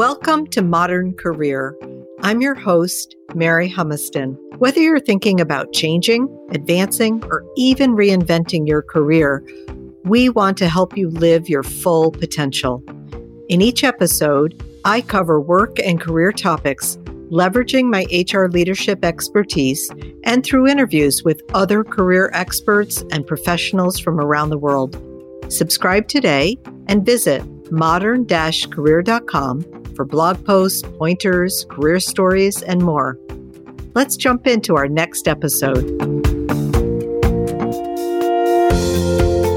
Welcome to Modern Career. I'm your host, Mary Humiston. Whether you're thinking about changing, advancing, or even reinventing your career, we want to help you live your full potential. In each episode, I cover work and career topics, leveraging my HR leadership expertise and through interviews with other career experts and professionals from around the world. Subscribe today and visit modern-career.com for blog posts, pointers, career stories, and more. Let's jump into our next episode.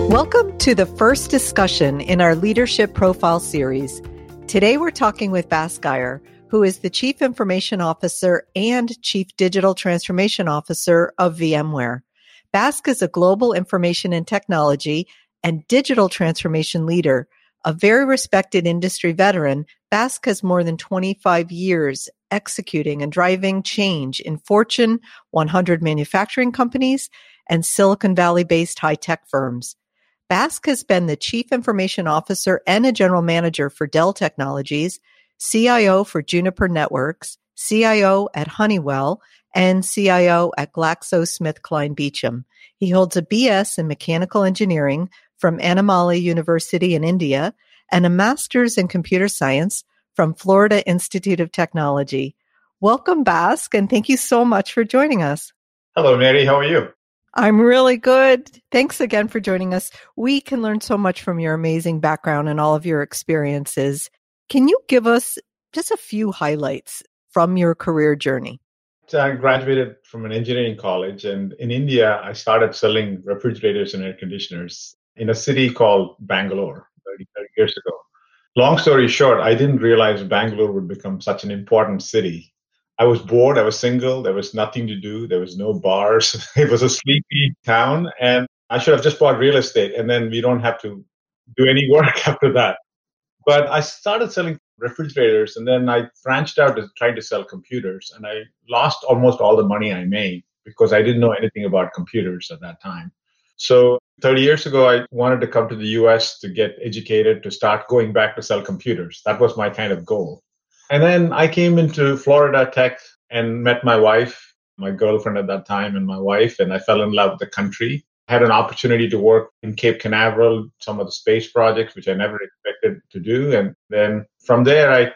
Welcome to the first discussion in our leadership profile series. Today we're talking with Bask Iyer, who is the Chief Information Officer and Chief Digital Transformation Officer of VMware. Bask is a global information and technology and digital transformation leader a very respected industry veteran, Bask has more than 25 years executing and driving change in Fortune 100 manufacturing companies and Silicon Valley based high tech firms. Bask has been the chief information officer and a general manager for Dell Technologies, CIO for Juniper Networks, CIO at Honeywell, and CIO at GlaxoSmithKline Beecham. He holds a BS in mechanical engineering from Annamalai University in India and a master's in computer science from Florida Institute of Technology. Welcome, Bask, and thank you so much for joining us. Hello, Mary. How are you? I'm really good. Thanks again for joining us. We can learn so much from your amazing background and all of your experiences. Can you give us just a few highlights from your career journey? I graduated from an engineering college, and in India, I started selling refrigerators and air conditioners in a city called Bangalore 30, 30 years ago. Long story short, I didn't realize Bangalore would become such an important city. I was bored. I was single. There was nothing to do. There was no bars. it was a sleepy town. And I should have just bought real estate and then we don't have to do any work after that. But I started selling refrigerators and then I branched out to trying to sell computers and I lost almost all the money I made because I didn't know anything about computers at that time. So 30 years ago, I wanted to come to the US to get educated, to start going back to sell computers. That was my kind of goal. And then I came into Florida Tech and met my wife, my girlfriend at that time, and my wife, and I fell in love with the country. Had an opportunity to work in Cape Canaveral, some of the space projects, which I never expected to do. And then from there, I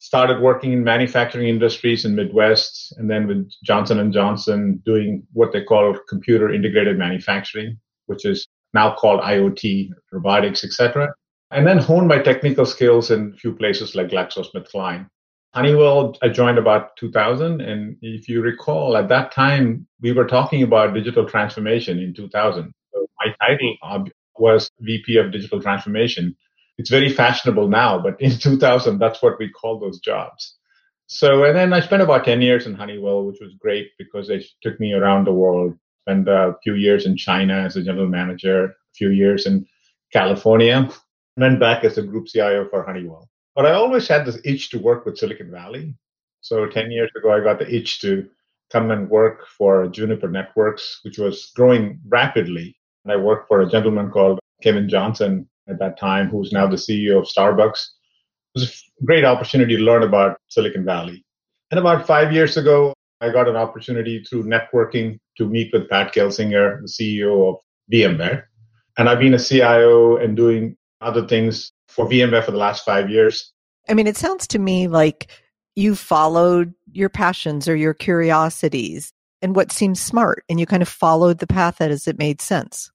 started working in manufacturing industries in Midwest, and then with Johnson and Johnson doing what they call computer integrated manufacturing which is now called IoT, robotics, etc. And then honed my technical skills in a few places like GlaxoSmithKline. Honeywell, I joined about 2000. And if you recall, at that time, we were talking about digital transformation in 2000. So my title hmm. was VP of Digital Transformation. It's very fashionable now, but in 2000, that's what we call those jobs. So, and then I spent about 10 years in Honeywell, which was great because they took me around the world spent a few years in China as a general manager, a few years in California, went back as a group CIO for Honeywell. But I always had this itch to work with Silicon Valley. So 10 years ago, I got the itch to come and work for Juniper Networks, which was growing rapidly. And I worked for a gentleman called Kevin Johnson at that time, who's now the CEO of Starbucks. It was a great opportunity to learn about Silicon Valley. And about five years ago, I got an opportunity through networking to meet with Pat Gelsinger, the CEO of VMware. And I've been a CIO and doing other things for VMware for the last five years. I mean, it sounds to me like you followed your passions or your curiosities and what seems smart, and you kind of followed the path as it made sense.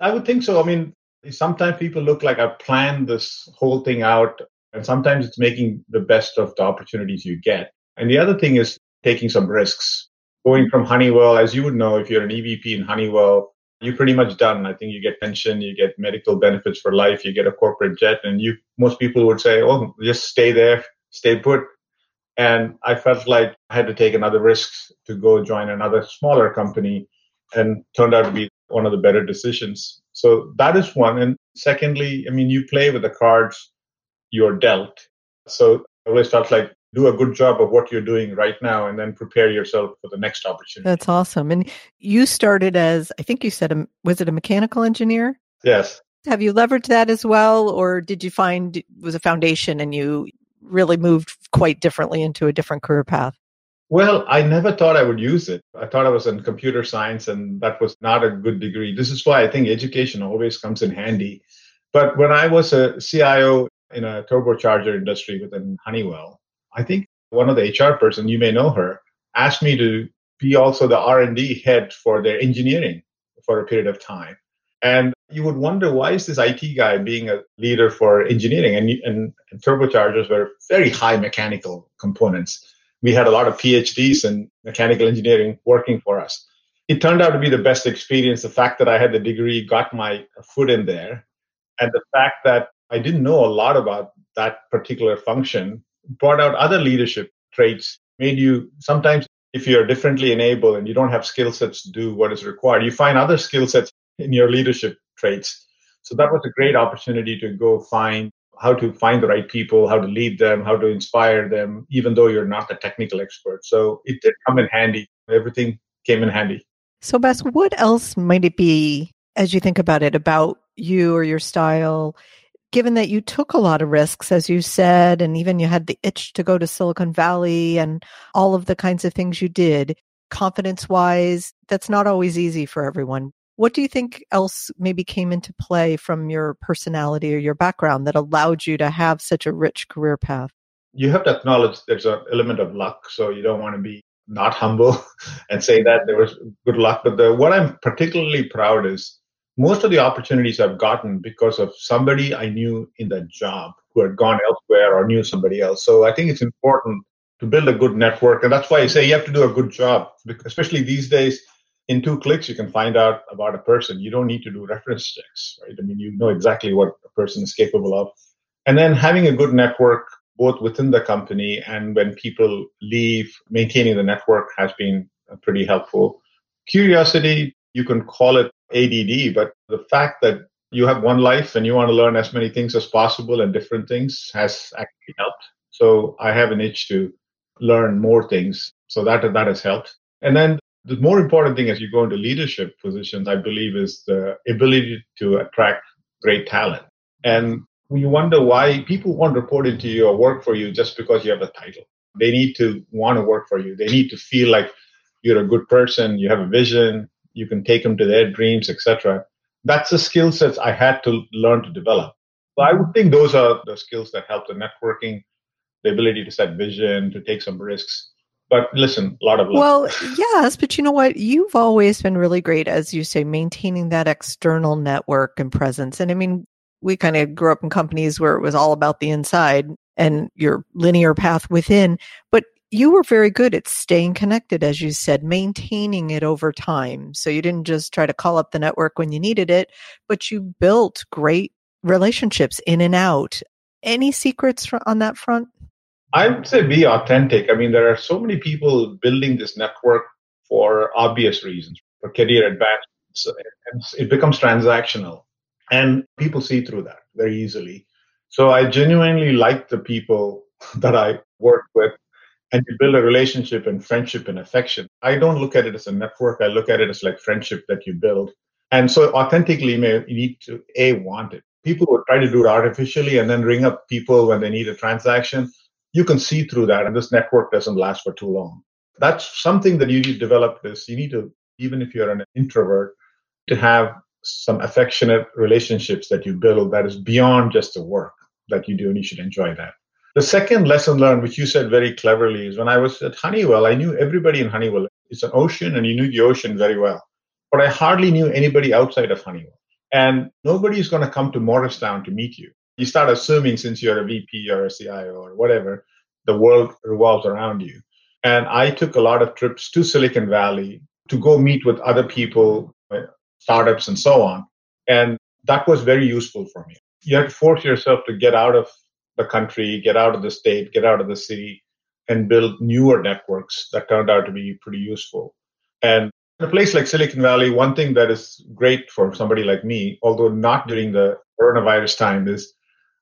I would think so. I mean, sometimes people look like I planned this whole thing out, and sometimes it's making the best of the opportunities you get. And the other thing is taking some risks. Going from Honeywell, as you would know, if you're an EVP in Honeywell, you're pretty much done. I think you get pension, you get medical benefits for life, you get a corporate jet, and you most people would say, "Oh, just stay there, stay put." And I felt like I had to take another risk to go join another smaller company, and turned out to be one of the better decisions. So that is one. And secondly, I mean, you play with the cards you're dealt. So I always felt like do a good job of what you're doing right now and then prepare yourself for the next opportunity. That's awesome. And you started as, I think you said, a, was it a mechanical engineer? Yes. Have you leveraged that as well? Or did you find it was a foundation and you really moved quite differently into a different career path? Well, I never thought I would use it. I thought I was in computer science, and that was not a good degree. This is why I think education always comes in handy. But when I was a CIO in a turbocharger industry within Honeywell, I think one of the HR person, you may know her, asked me to be also the R&D head for their engineering for a period of time. And you would wonder why is this IT guy being a leader for engineering? And, and, and turbochargers were very high mechanical components we had a lot of PhDs in mechanical engineering working for us. It turned out to be the best experience. The fact that I had the degree got my foot in there, and the fact that I didn't know a lot about that particular function brought out other leadership traits, made you sometimes, if you're differently enabled and you don't have skill sets to do what is required, you find other skill sets in your leadership traits. So that was a great opportunity to go find how to find the right people, how to lead them, how to inspire them, even though you're not the technical expert. So it did come in handy. Everything came in handy. So, Bask, what else might it be as you think about it about you or your style? Given that you took a lot of risks, as you said, and even you had the itch to go to Silicon Valley and all of the kinds of things you did, confidence wise, that's not always easy for everyone. What do you think else maybe came into play from your personality or your background that allowed you to have such a rich career path? You have to acknowledge there's an element of luck, so you don't want to be not humble and say that there was good luck. But the, what I'm particularly proud is most of the opportunities I've gotten because of somebody I knew in that job who had gone elsewhere or knew somebody else. So I think it's important to build a good network. And that's why I say you have to do a good job, especially these days in two clicks you can find out about a person. You don't need to do reference checks right? I mean you know exactly what a person is capable of. And then having a good network both within the company and when people leave maintaining the network has been uh, pretty helpful. Curiosity you can call it add but the fact that you have one life and you want to learn as many things as possible and different things has actually helped. So i have an itch to learn more things. So that that has helped. And then the more important thing as you go into leadership positions, I believe, is the ability to attract great talent. And you wonder why people won't report into you or work for you just because you have a title. They need to want to work for you. They need to feel like you're a good person, you have a vision, you can take them to their dreams, etc. That's the skill sets I had to learn to develop. So I would think those are the skills that help the networking, the ability to set vision, to take some risks, but listen, a lot of luck. Well, yes, but you know what? You've always been really great, as you say, maintaining that external network and presence. And I mean, we kind of grew up in companies where it was all about the inside and your linear path within, but you were very good at staying connected, as you said, maintaining it over time. So you didn't just try to call up the network when you needed it, but you built great relationships in and out. Any secrets on that front? I would say be authentic. I mean, there are so many people building this network for obvious reasons, for career advancements. It becomes transactional, and people see through that very easily. So I genuinely like the people that I work with, and you build a relationship and friendship and affection. I don't look at it as a network. I look at it as like friendship that you build. And so authentically, you need to a want it. People would try to do it artificially and then ring up people when they need a transaction you can see through that and this network doesn't last for too long. That's something that you develop this you need to even if you're an introvert to have some affectionate relationships that you build that is beyond just the work that you do and you should enjoy that. The second lesson learned which you said very cleverly is when i was at honeywell i knew everybody in honeywell. It's an ocean and you knew the ocean very well but i hardly knew anybody outside of honeywell. And nobody is going to come to morristown to meet you you start assuming since you're a VP or a CIO or whatever, the world revolves around you. And I took a lot of trips to Silicon Valley to go meet with other people, startups, and so on. And that was very useful for me. You have to force yourself to get out of the country, get out of the state, get out of the city, and build newer networks that turned out to be pretty useful. And in a place like Silicon Valley, one thing that is great for somebody like me, although not during the coronavirus time, is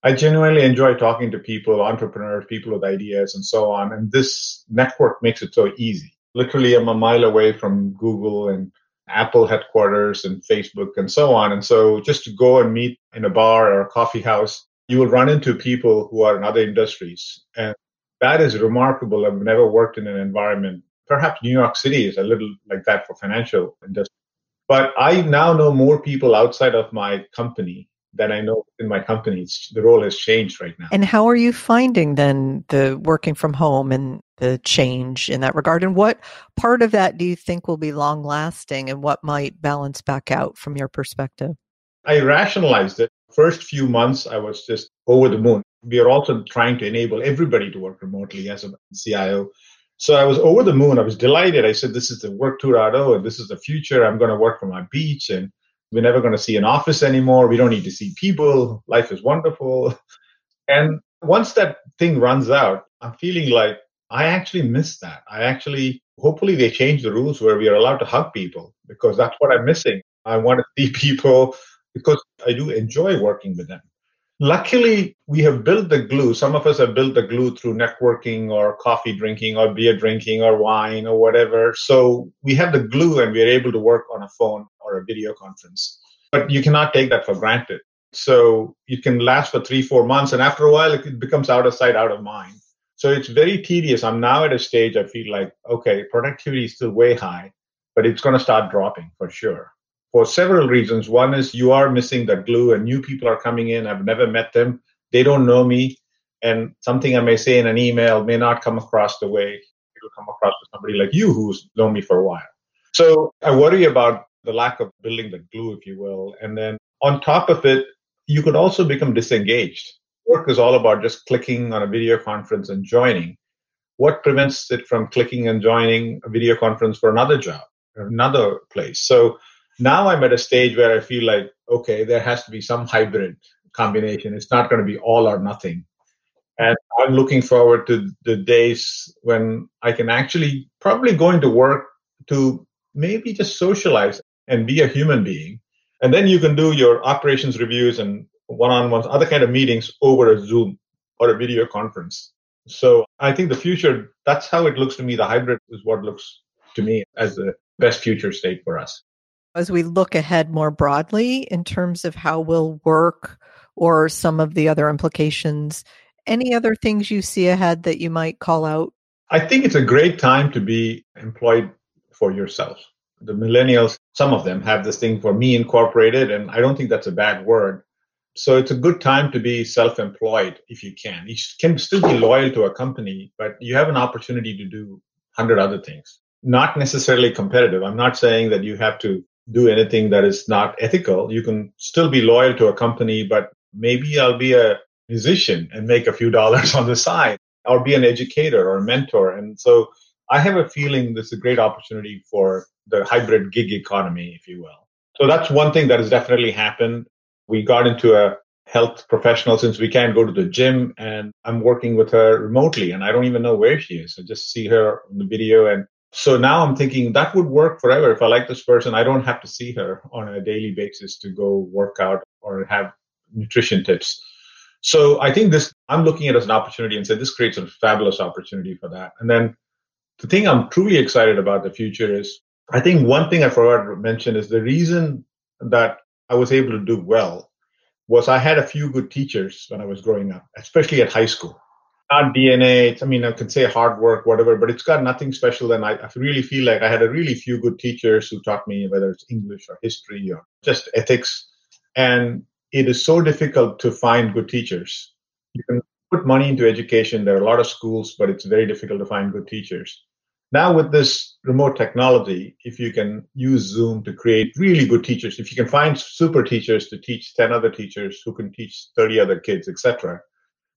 I genuinely enjoy talking to people, entrepreneurs, people with ideas, and so on. And this network makes it so easy. Literally, I'm a mile away from Google and Apple headquarters and Facebook and so on. And so just to go and meet in a bar or a coffee house you will run into people who are in other industries. And that is remarkable. I've never worked in an environment. Perhaps New York City is a little like that for financial industry. But I now know more people outside of my company than I know in my company. the role has changed right now. And how are you finding then the working from home and the change in that regard? And what part of that do you think will be long lasting and what might balance back out from your perspective? I rationalized it. First few months, I was just over the moon. We are also trying to enable everybody to work remotely as a CIO. So I was over the moon. I was delighted. I said, This is the work 2.0 and this is the future. I'm going to work from my beach and we're never going to see an office anymore. We don't need to see people. Life is wonderful. And once that thing runs out, I'm feeling like I actually miss that. I actually, hopefully, they change the rules where we are allowed to hug people because that's what I'm missing. I want to see people because I do enjoy working with them. Luckily, we have built the glue. Some of us have built the glue through networking or coffee drinking or beer drinking or wine or whatever. So we have the glue and we are able to work on a phone or a video conference. But you cannot take that for granted. So it can last for three, four months. And after a while, it becomes out of sight, out of mind. So it's very tedious. I'm now at a stage I feel like, okay, productivity is still way high, but it's going to start dropping for sure for several reasons. One is you are missing the glue, and new people are coming in. I've never met them. They don't know me. And something I may say in an email may not come across the way it will come across to somebody like you who's known me for a while. So I worry about the lack of building the glue, if you will. And then on top of it, you could also become disengaged. Work is all about just clicking on a video conference and joining. What prevents it from clicking and joining a video conference for another job, another place? So now I'm at a stage where I feel like, okay, there has to be some hybrid combination. It's not going to be all or nothing. And I'm looking forward to the days when I can actually probably go into work to maybe just socialize and be a human being. And then you can do your operations reviews and one on ones, other kind of meetings over a Zoom or a video conference. So I think the future, that's how it looks to me. The hybrid is what looks to me as the best future state for us as we look ahead more broadly in terms of how we'll work or some of the other implications, any other things you see ahead that you might call out? I think it's a great time to be employed for yourself. The millennials, some of them have this thing for me incorporated, and I don't think that's a bad word. So it's a good time to be self employed if you can. You can still be loyal to a company, but you have an opportunity to do 100 other things. Not necessarily competitive. I'm not saying that you have to do anything that is not ethical. You can still be loyal to a company, but maybe I'll be a musician and make a few dollars on the side or be an educator or a mentor. And so I have a feeling this is a great opportunity for the hybrid gig economy, if you will. So that's one thing that has definitely happened. We got into a health professional since we can't go to the gym and I'm working with her remotely and I don't even know where she is. I just see her on the video and so now I'm thinking that would work forever. If I like this person, I don't have to see her on a daily basis to go work out or have nutrition tips. So I think this, I'm looking at as an opportunity and say this creates a fabulous opportunity for that. And then the thing I'm truly excited about the future is I think one thing I forgot to mention is the reason that I was able to do well was I had a few good teachers when I was growing up, especially at high school not DNA. I mean, I can say hard work, whatever, but it's got nothing special. And I, I really feel like I had a really few good teachers who taught me whether it's English or history or just ethics. And it is so difficult to find good teachers. You can put money into education. There are a lot of schools, but it's very difficult to find good teachers. Now with this remote technology, if you can use Zoom to create really good teachers, if you can find super teachers to teach 10 other teachers who can teach 30 other kids, etc.,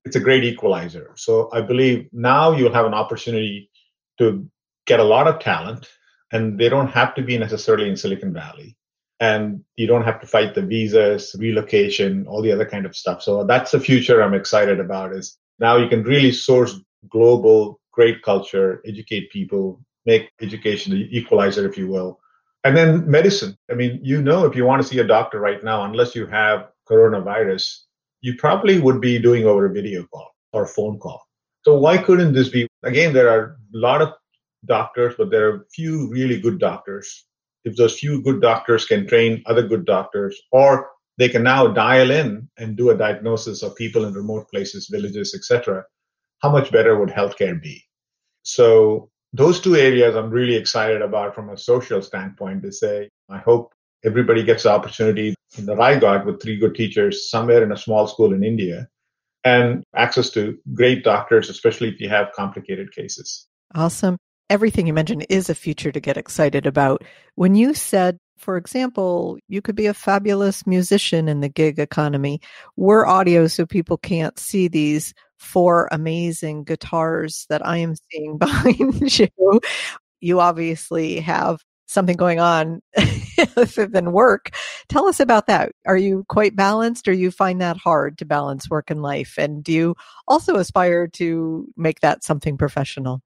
it's a great equalizer. So I believe now you'll have an opportunity to get a lot of talent, and they don't have to be necessarily in Silicon Valley. And you don't have to fight the visas, relocation, all the other kind of stuff. So that's the future I'm excited about is now you can really source global, great culture, educate people, make education the equalizer, if you will. And then medicine. I mean, you know, if you want to see a doctor right now, unless you have coronavirus, you probably would be doing over a video call or phone call. So why couldn't this be? Again, there are a lot of doctors, but there are few really good doctors. If those few good doctors can train other good doctors, or they can now dial in and do a diagnosis of people in remote places, villages, etc. How much better would healthcare be? So those two areas I'm really excited about from a social standpoint to say, I hope everybody gets the opportunity that I got with three good teachers somewhere in a small school in India and access to great doctors, especially if you have complicated cases. Awesome. Everything you mentioned is a future to get excited about. When you said, for example, you could be a fabulous musician in the gig economy, we're audio so people can't see these four amazing guitars that I am seeing behind you. You obviously have something going on other than work. Tell us about that. Are you quite balanced or you find that hard to balance work and life? And do you also aspire to make that something professional?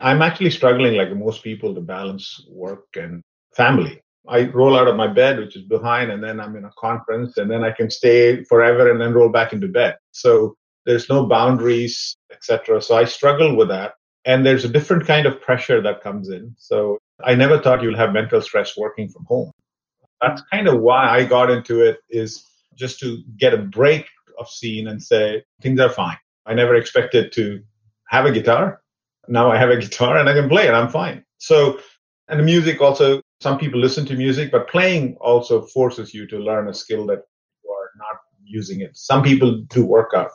I'm actually struggling, like most people, to balance work and family. I roll out of my bed, which is behind, and then I'm in a conference, and then I can stay forever and then roll back into bed. So there's no boundaries, etc. So I struggle with that. And there's a different kind of pressure that comes in. So I never thought you'll have mental stress working from home. That's kind of why I got into it is just to get a break of scene and say things are fine. I never expected to have a guitar. Now I have a guitar and I can play it. I'm fine. So, and the music also, some people listen to music, but playing also forces you to learn a skill that you are not using it. Some people do workout.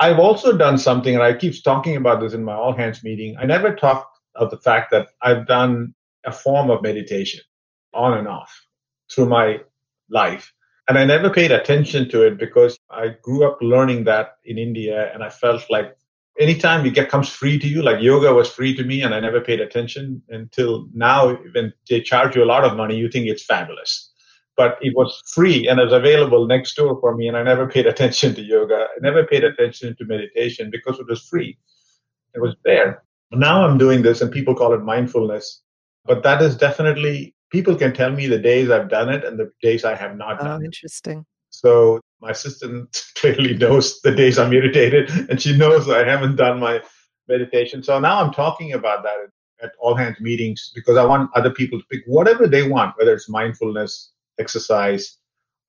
I've also done something, and I keep talking about this in my all hands meeting. I never talked of the fact that I've done a form of meditation on and off through my life. And I never paid attention to it because I grew up learning that in India and I felt like anytime it get comes free to you, like yoga was free to me and I never paid attention until now when they charge you a lot of money, you think it's fabulous. But it was free and it was available next door for me and I never paid attention to yoga. I never paid attention to meditation because it was free. It was there. Now I'm doing this and people call it mindfulness but that is definitely people can tell me the days I've done it and the days I have not done. Oh, interesting. So my assistant clearly knows the days I'm irritated, and she knows I haven't done my meditation. So now I'm talking about that at, all hands meetings because I want other people to pick whatever they want, whether it's mindfulness, exercise,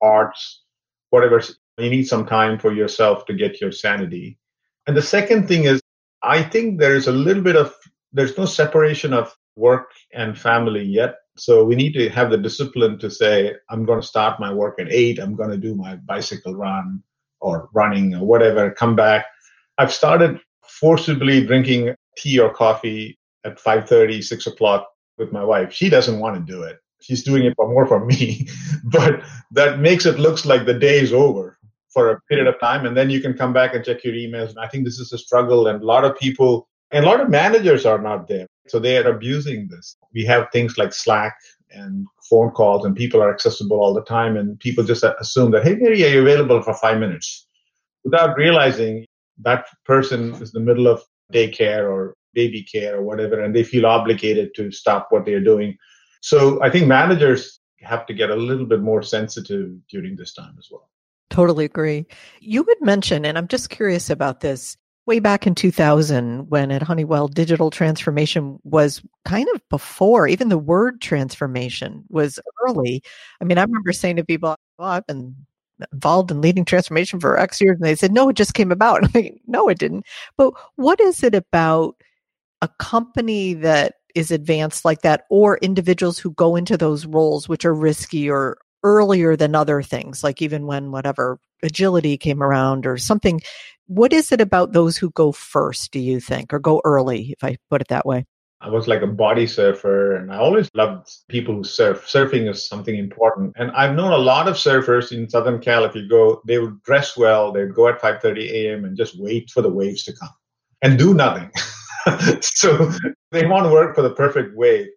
arts, whatever. You need some time for yourself to get your sanity. And the second thing is, I think there is a little bit of there's no separation of work and family yet. So we need to have the discipline to say, I'm going to start my work at eight. I'm going to do my bicycle run or running or whatever, come back. I've started forcibly drinking tea or coffee at 5.30, 6 o'clock with my wife. She doesn't want to do it. She's doing it for more for me, but that makes it looks like the day is over for a period of time. And then you can come back and check your emails. And I think this is a struggle. And a lot of people and a lot of managers are not there. So they are abusing this. We have things like Slack and phone calls, and people are accessible all the time. And people just assume that, hey, Mary, are you available for five minutes? Without realizing that person is in the middle of daycare or baby care or whatever, and they feel obligated to stop what they're doing. So I think managers have to get a little bit more sensitive during this time as well. Totally agree. You would mention, and I'm just curious about this, way back in 2000 when at Honeywell digital transformation was kind of before even the word transformation was early. I mean, I remember saying to people, well, I've been involved in leading transformation for X years. And they said, no, it just came about. I'm like, no, it didn't. But what is it about a company that is advanced like that or individuals who go into those roles, which are risky or earlier than other things, like even when whatever agility came around or something what is it about those who go first, do you think, or go early, if I put it that way? I was like a body surfer and I always loved people who surf. Surfing is something important. And I've known a lot of surfers in Southern Cal. If you go, they would dress well, they'd go at 5.30 a.m. and just wait for the waves to come and do nothing. so they want to work for the perfect wave.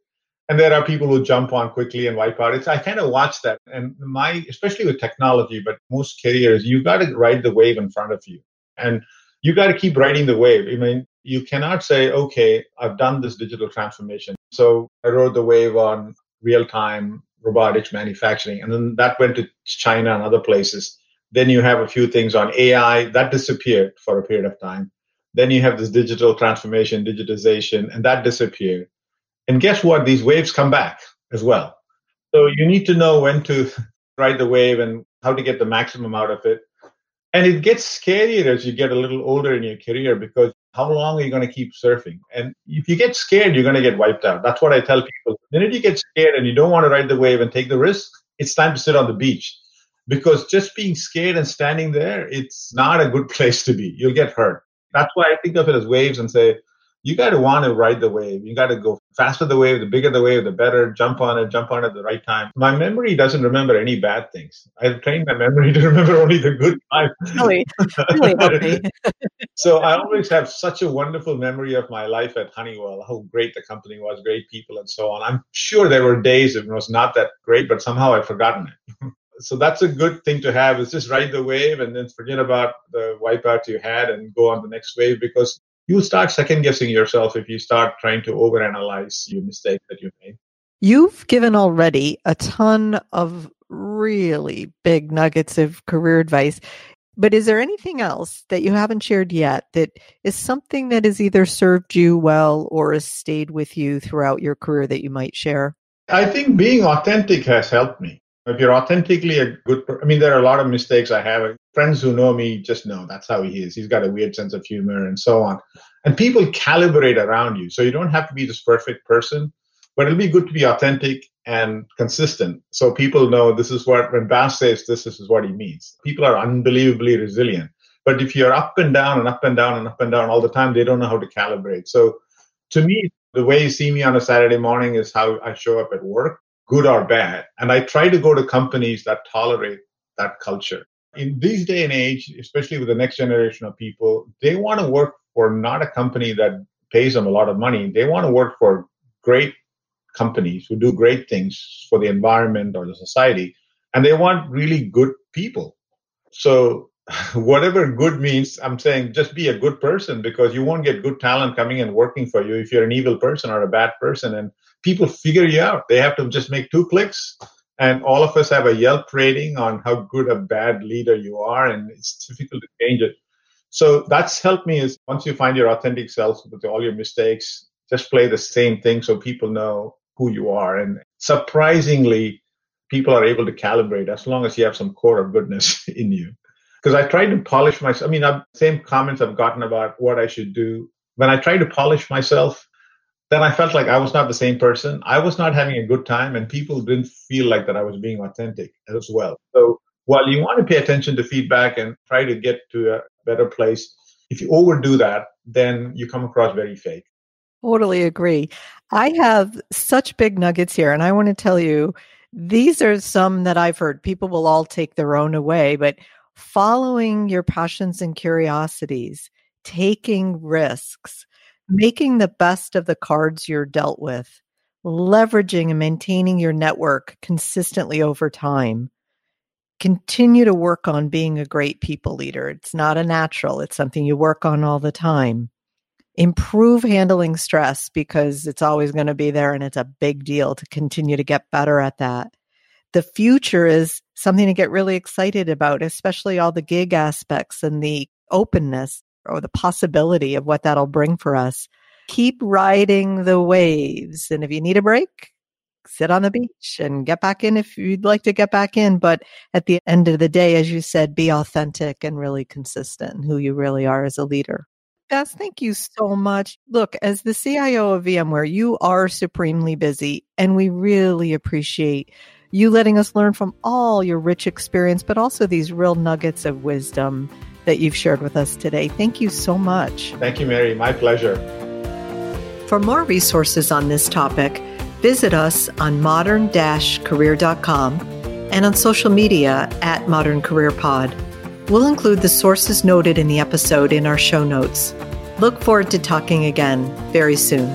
And there are people who jump on quickly and wipe out. It's, I kind of watch that. And my, especially with technology, but most careers, you got to ride the wave in front of you. And you got to keep riding the wave. I mean, you cannot say, okay, I've done this digital transformation. So I rode the wave on real time robotics manufacturing. And then that went to China and other places. Then you have a few things on AI that disappeared for a period of time. Then you have this digital transformation, digitization, and that disappeared. And guess what? These waves come back as well. So you need to know when to ride the wave and how to get the maximum out of it. And it gets scarier as you get a little older in your career because how long are you going to keep surfing? And if you get scared, you're going to get wiped out. That's what I tell people. The minute you get scared and you don't want to ride the wave and take the risk, it's time to sit on the beach. Because just being scared and standing there, it's not a good place to be. You'll get hurt. That's why I think of it as waves and say, you got to want to ride the wave. You got to go faster the wave, the bigger the wave, the better. Jump on it, jump on it at the right time. My memory doesn't remember any bad things. I've trained my memory to remember only the good times. Really, really so I always have such a wonderful memory of my life at Honeywell, how great the company was, great people, and so on. I'm sure there were days it was not that great, but somehow I've forgotten it. so that's a good thing to have is just ride the wave and then forget about the wipeout you had and go on the next wave because you start second guessing yourself if you start trying to overanalyze your mistake that you made. You've given already a ton of really big nuggets of career advice. But is there anything else that you haven't shared yet that is something that has either served you well or has stayed with you throughout your career that you might share? I think being authentic has helped me. If you're authentically a good, I mean, there are a lot of mistakes I have. Friends who know me just know that's how he is. He's got a weird sense of humor and so on. And people calibrate around you. So you don't have to be this perfect person, but it'll be good to be authentic and consistent. So people know this is what, when Bask says this, this is what he means. People are unbelievably resilient. But if you're up and down and up and down and up and down all the time, they don't know how to calibrate. So to me, the way you see me on a Saturday morning is how I show up at work good or bad. And I try to go to companies that tolerate that culture. In these day and age, especially with the next generation of people, they want to work for not a company that pays them a lot of money. They want to work for great companies who do great things for the environment or the society. And they want really good people. So whatever good means, I'm saying just be a good person because you won't get good talent coming and working for you if you're an evil person or a bad person. And people figure you out. They have to just make two clicks, and all of us have a Yelp rating on how good a bad leader you are, and it's difficult to change it. So that's helped me is once you find your authentic self with all your mistakes, just play the same thing so people know who you are. And surprisingly, people are able to calibrate as long as you have some core of goodness in you. Because I try to polish myself. I mean, I've, same comments I've gotten about what I should do. When I try to polish myself, then I felt like I was not the same person. I was not having a good time, and people didn't feel like that I was being authentic as well. So while you want to pay attention to feedback and try to get to a better place, if you overdo that, then you come across very fake. Totally agree. I have such big nuggets here, and I want to tell you these are some that I've heard. People will all take their own away, but following your passions and curiosities, taking risks, making the best of the cards you're dealt with, leveraging and maintaining your network consistently over time. Continue to work on being a great people leader. It's not a natural, it's something you work on all the time. Improve handling stress because it's always going to be there and it's a big deal to continue to get better at that. The future is something to get really excited about, especially all the gig aspects and the openness or the possibility of what that'll bring for us. Keep riding the waves. And if you need a break, sit on the beach and get back in if you'd like to get back in. But at the end of the day, as you said, be authentic and really consistent who you really are as a leader. Bask, thank you so much. Look, as the CIO of VMware, you are supremely busy, and we really appreciate you letting us learn from all your rich experience, but also these real nuggets of wisdom that you've shared with us today. Thank you so much. Thank you, Mary. My pleasure. For more resources on this topic, visit us on modern career.com and on social media at Modern Career Pod. We'll include the sources noted in the episode in our show notes. Look forward to talking again very soon.